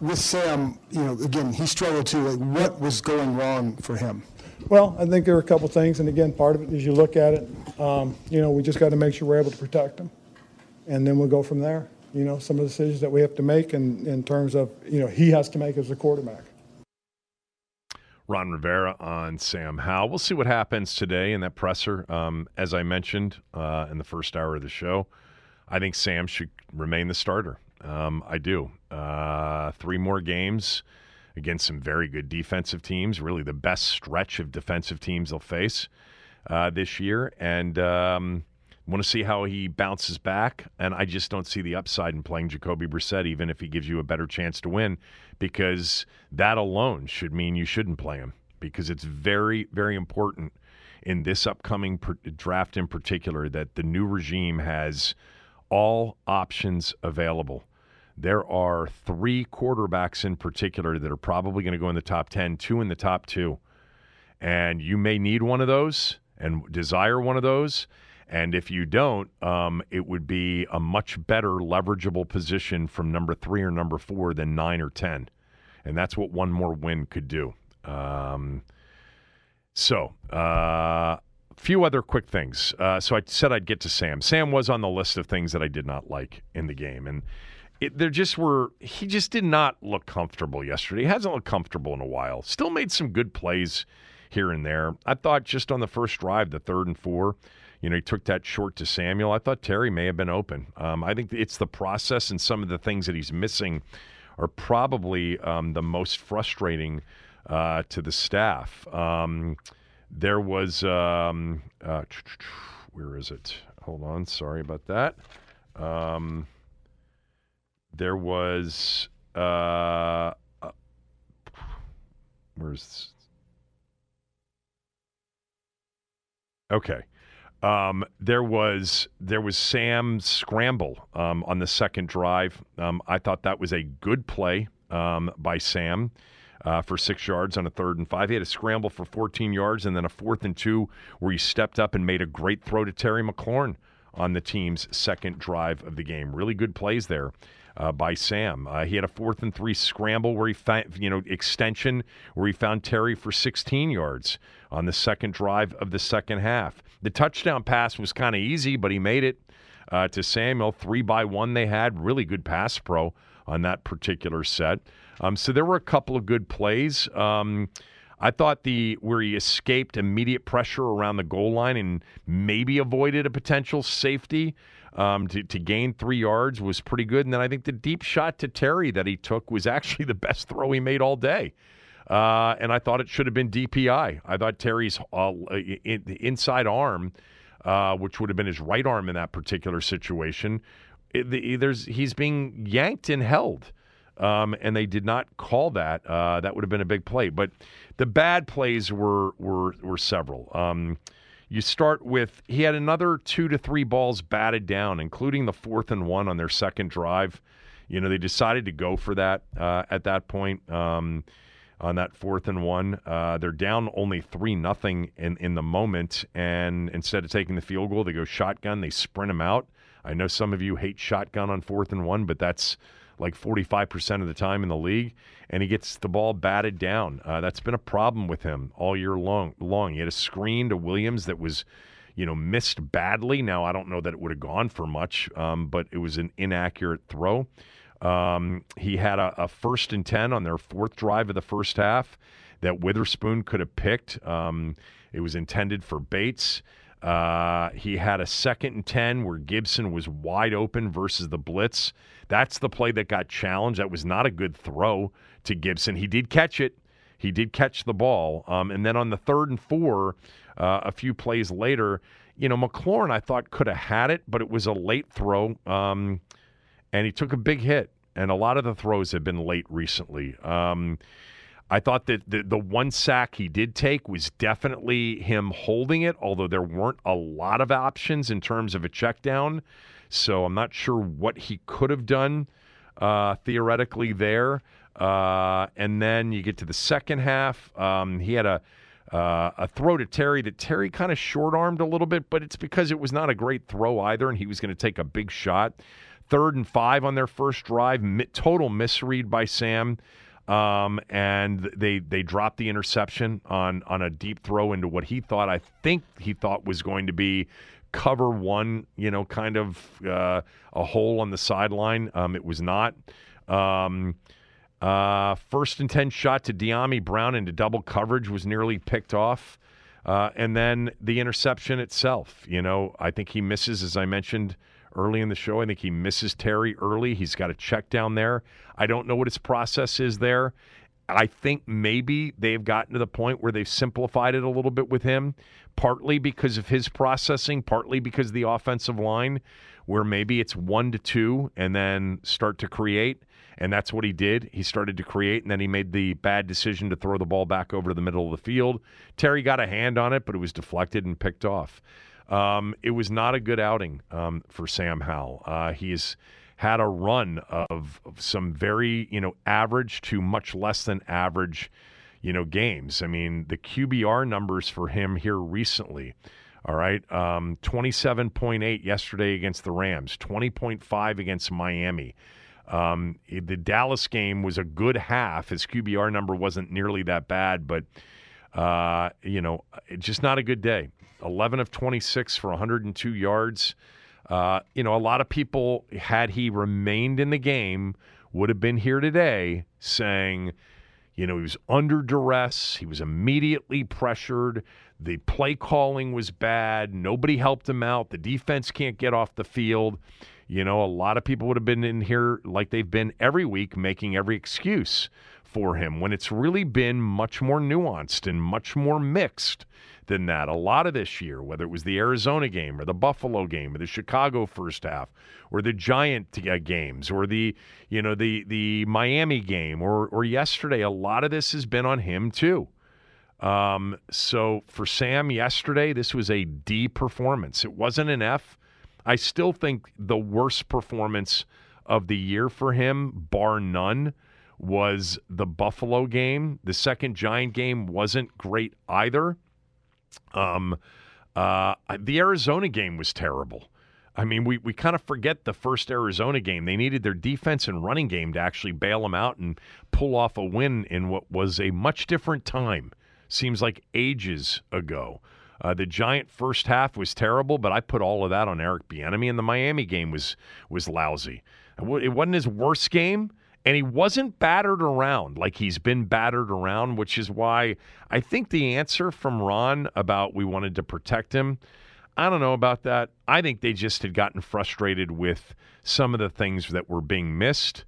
with Sam, you know, again, he struggled too. Like, what was going wrong for him? Well, I think there are a couple things, and again, part of it is you look at it. Um, you know, we just got to make sure we're able to protect them, and then we'll go from there. You know, some of the decisions that we have to make, in, in terms of you know he has to make as a quarterback. Ron Rivera on Sam Howell. We'll see what happens today in that presser. Um, as I mentioned uh, in the first hour of the show, I think Sam should remain the starter. Um, I do. Uh, three more games against some very good defensive teams, really the best stretch of defensive teams they'll face uh, this year. And um, want to see how he bounces back. And I just don't see the upside in playing Jacoby Brissett, even if he gives you a better chance to win, because that alone should mean you shouldn't play him, because it's very, very important in this upcoming draft in particular that the new regime has all options available there are three quarterbacks in particular that are probably going to go in the top 10, two in the top two. And you may need one of those and desire one of those. And if you don't, um, it would be a much better leverageable position from number three or number four than nine or 10. And that's what one more win could do. Um, so, a uh, few other quick things. Uh, so I said I'd get to Sam. Sam was on the list of things that I did not like in the game. And it, there just were he just did not look comfortable yesterday. He hasn't looked comfortable in a while. Still made some good plays here and there. I thought just on the first drive, the third and four, you know, he took that short to Samuel. I thought Terry may have been open. Um, I think it's the process and some of the things that he's missing are probably um, the most frustrating uh, to the staff. Um, there was um, uh, where is it? Hold on, sorry about that. There was uh, uh where's okay um, there was there was Sam's scramble um, on the second drive. Um, I thought that was a good play um, by Sam uh, for six yards on a third and five. He had a scramble for 14 yards and then a fourth and two where he stepped up and made a great throw to Terry McLaurin on the team's second drive of the game. Really good plays there uh, by Sam. Uh, he had a fourth and three scramble where he found, you know, extension where he found Terry for 16 yards on the second drive of the second half. The touchdown pass was kind of easy, but he made it uh, to Samuel. Three by one they had. Really good pass pro on that particular set. Um, so there were a couple of good plays. Um, I thought the where he escaped immediate pressure around the goal line and maybe avoided a potential safety um, to, to gain three yards was pretty good. And then I think the deep shot to Terry that he took was actually the best throw he made all day. Uh, and I thought it should have been DPI. I thought Terry's uh, in, inside arm, uh, which would have been his right arm in that particular situation, it, the, there's he's being yanked and held. Um, and they did not call that. Uh, that would have been a big play. But the bad plays were were were several. Um, you start with he had another two to three balls batted down, including the fourth and one on their second drive. You know, they decided to go for that uh, at that point um, on that fourth and one. Uh, they're down only three nothing in in the moment, and instead of taking the field goal, they go shotgun. They sprint him out. I know some of you hate shotgun on fourth and one, but that's like 45% of the time in the league, and he gets the ball batted down. Uh, that's been a problem with him all year long. Long. He had a screen to Williams that was, you know, missed badly. Now I don't know that it would have gone for much, um, but it was an inaccurate throw. Um, he had a, a, first and ten on their fourth drive of the first half that Witherspoon could have picked. Um, it was intended for Bates. Uh, he had a second and 10 where Gibson was wide open versus the blitz. That's the play that got challenged. That was not a good throw to Gibson. He did catch it. He did catch the ball. Um, and then on the third and four, uh, a few plays later, you know, McLaurin, I thought, could have had it, but it was a late throw. Um, and he took a big hit. And a lot of the throws have been late recently. Um, I thought that the, the one sack he did take was definitely him holding it, although there weren't a lot of options in terms of a check down. So I'm not sure what he could have done uh, theoretically there. Uh, and then you get to the second half. Um, he had a uh, a throw to Terry that Terry kind of short armed a little bit, but it's because it was not a great throw either, and he was going to take a big shot. third and five on their first drive. Total misread by Sam. Um, and they they dropped the interception on on a deep throw into what he thought I think he thought was going to be cover one, you know, kind of uh, a hole on the sideline. Um, it was not. Um, uh, first and 10 shot to Dyami Brown into double coverage was nearly picked off. Uh, and then the interception itself, you know, I think he misses, as I mentioned early in the show. I think he misses Terry early. He's got a check down there. I don't know what his process is there. I think maybe they've gotten to the point where they've simplified it a little bit with him, partly because of his processing, partly because of the offensive line, where maybe it's one to two and then start to create. And that's what he did. He started to create, and then he made the bad decision to throw the ball back over to the middle of the field. Terry got a hand on it, but it was deflected and picked off. Um, it was not a good outing um, for Sam Howell. Uh, he's had a run of, of, some very, you know, average to much less than average, you know, games. I mean, the QBR numbers for him here recently. All right, um, 27.8 yesterday against the Rams, 20.5 against Miami. Um, the Dallas game was a good half. His QBR number wasn't nearly that bad, but uh, you know, just not a good day. 11 of 26 for 102 yards. Uh, you know, a lot of people, had he remained in the game, would have been here today saying, you know, he was under duress. He was immediately pressured. The play calling was bad. Nobody helped him out. The defense can't get off the field. You know, a lot of people would have been in here like they've been every week, making every excuse for him when it's really been much more nuanced and much more mixed than that. A lot of this year, whether it was the Arizona game or the Buffalo game or the Chicago first half or the Giant uh, games or the you know the the Miami game or or yesterday, a lot of this has been on him too. Um, so for Sam yesterday, this was a D performance. It wasn't an F. I still think the worst performance of the year for him, bar none, was the Buffalo game. The second Giant game wasn't great either. Um, uh, the Arizona game was terrible. I mean, we, we kind of forget the first Arizona game. They needed their defense and running game to actually bail them out and pull off a win in what was a much different time. Seems like ages ago. Uh, the Giant first half was terrible, but I put all of that on Eric Bieniemy, and the Miami game was was lousy. It wasn't his worst game, and he wasn't battered around like he's been battered around, which is why I think the answer from Ron about we wanted to protect him, I don't know about that. I think they just had gotten frustrated with some of the things that were being missed,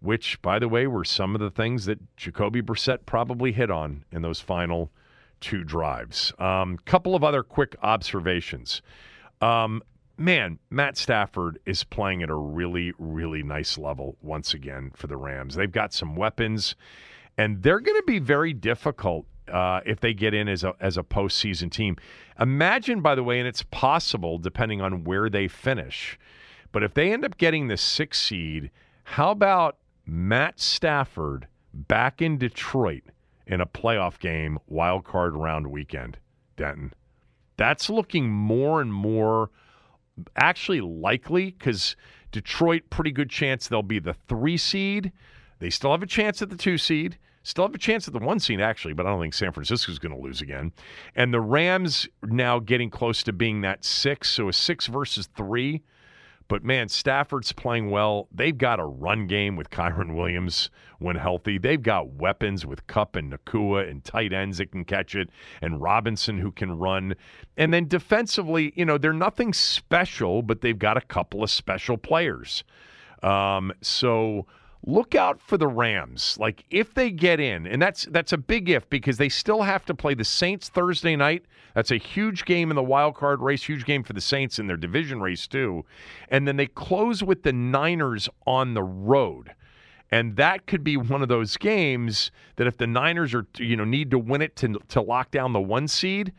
which, by the way, were some of the things that Jacoby Brissett probably hit on in those final two drives. A um, couple of other quick observations. Um, man, Matt Stafford is playing at a really, really nice level once again for the Rams. They've got some weapons, and they're going to be very difficult uh, if they get in as a as a postseason team. Imagine, by the way, and it's possible depending on where they finish. But if they end up getting the sixth seed, how about Matt Stafford back in Detroit in a playoff game, wild card round weekend, Denton? That's looking more and more actually likely because Detroit, pretty good chance they'll be the three seed. They still have a chance at the two seed. Still have a chance at the one seed, actually, but I don't think San Francisco's going to lose again. And the Rams now getting close to being that six, so a six versus three but man, Stafford's playing well. They've got a run game with Kyren Williams when healthy. They've got weapons with Kupp and Nacua and tight ends that can catch it, and Robinson who can run. And then defensively, you know, they're nothing special, but they've got a couple of special players. Um, so look out for the Rams. Like if they get in, and that's that's a big if because they still have to play the Saints Thursday night. That's a huge game in the wild card race, huge game for the Saints in their division race too. And then they close with the Niners on the road. And that could be one of those games that if the Niners are you know need to win it to to lock down the one seed,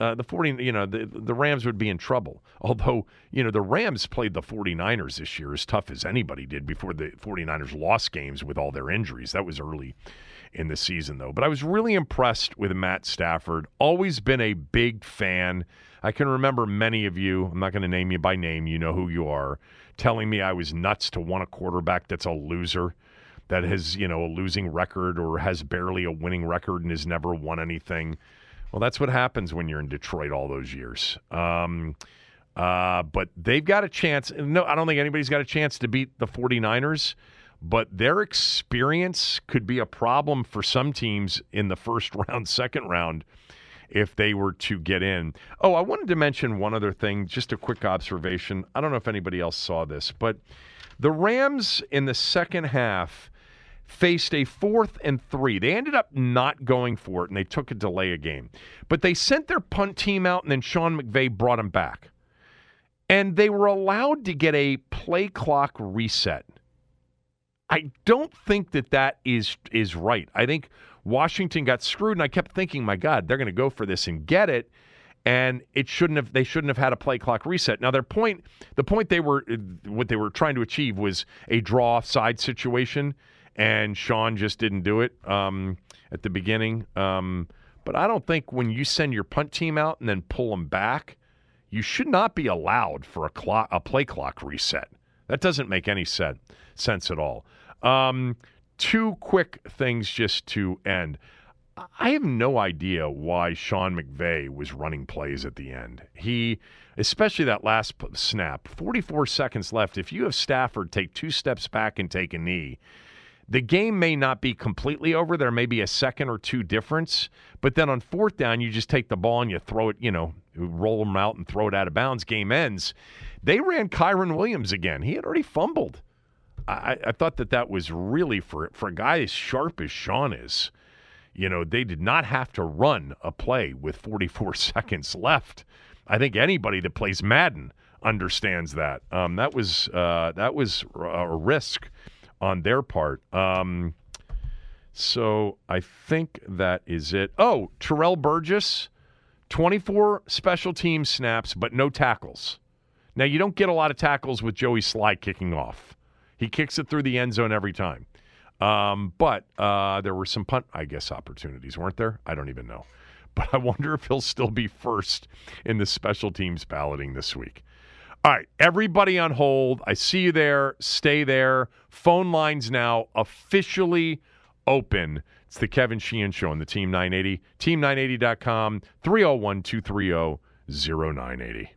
uh, the 40 you know the, the rams would be in trouble. Although you know the rams played the 49ers this year as tough as anybody did before the 49ers lost games with all their injuries. That was early in the season though. But i was really impressed with matt stafford. Always been a big fan. I can remember many of you i'm not going to name you by name you know who you are telling me I was nuts to want a quarterback that's a loser, that has, you know, a losing record or has barely a winning record and has never won anything. Well, that's what happens when you're in Detroit all those years. Um, uh, but they've got a chance. No, I don't think anybody's got a chance to beat the 49ers, but their experience could be a problem for some teams in the first round, second round if they were to get in. Oh, I wanted to mention one other thing, just a quick observation. I don't know if anybody else saw this, but the Rams in the second half faced a fourth and three. They ended up not going for it and they took a delay a game. But they sent their punt team out and then Sean McVay brought them back. And they were allowed to get a play clock reset. I don't think that that is is right. I think Washington got screwed, and I kept thinking, my God, they're going to go for this and get it, and it shouldn't have. They shouldn't have had a play clock reset. Now their point, the point they were, what they were trying to achieve was a draw off side situation, and Sean just didn't do it um, at the beginning. Um, but I don't think when you send your punt team out and then pull them back, you should not be allowed for a clock, a play clock reset. That doesn't make any sense sense at all. Um, two quick things just to end. I have no idea why Sean McVay was running plays at the end. He, especially that last snap, 44 seconds left. If you have Stafford take two steps back and take a knee, the game may not be completely over. There may be a second or two difference. But then on fourth down, you just take the ball and you throw it, you know, roll them out and throw it out of bounds. Game ends. They ran Kyren Williams again. He had already fumbled. I, I thought that that was really for for a guy as sharp as Sean is. You know, they did not have to run a play with 44 seconds left. I think anybody that plays Madden understands that. Um, that was uh, that was a risk on their part. Um, so I think that is it. Oh, Terrell Burgess, 24 special team snaps, but no tackles. Now, you don't get a lot of tackles with Joey Slye kicking off. He kicks it through the end zone every time. Um, but uh, there were some punt, I guess, opportunities, weren't there? I don't even know. But I wonder if he'll still be first in the special teams balloting this week. All right, everybody on hold. I see you there. Stay there. Phone lines now officially open. It's the Kevin Sheehan Show on the Team 980. Team980.com, 301 230 0980.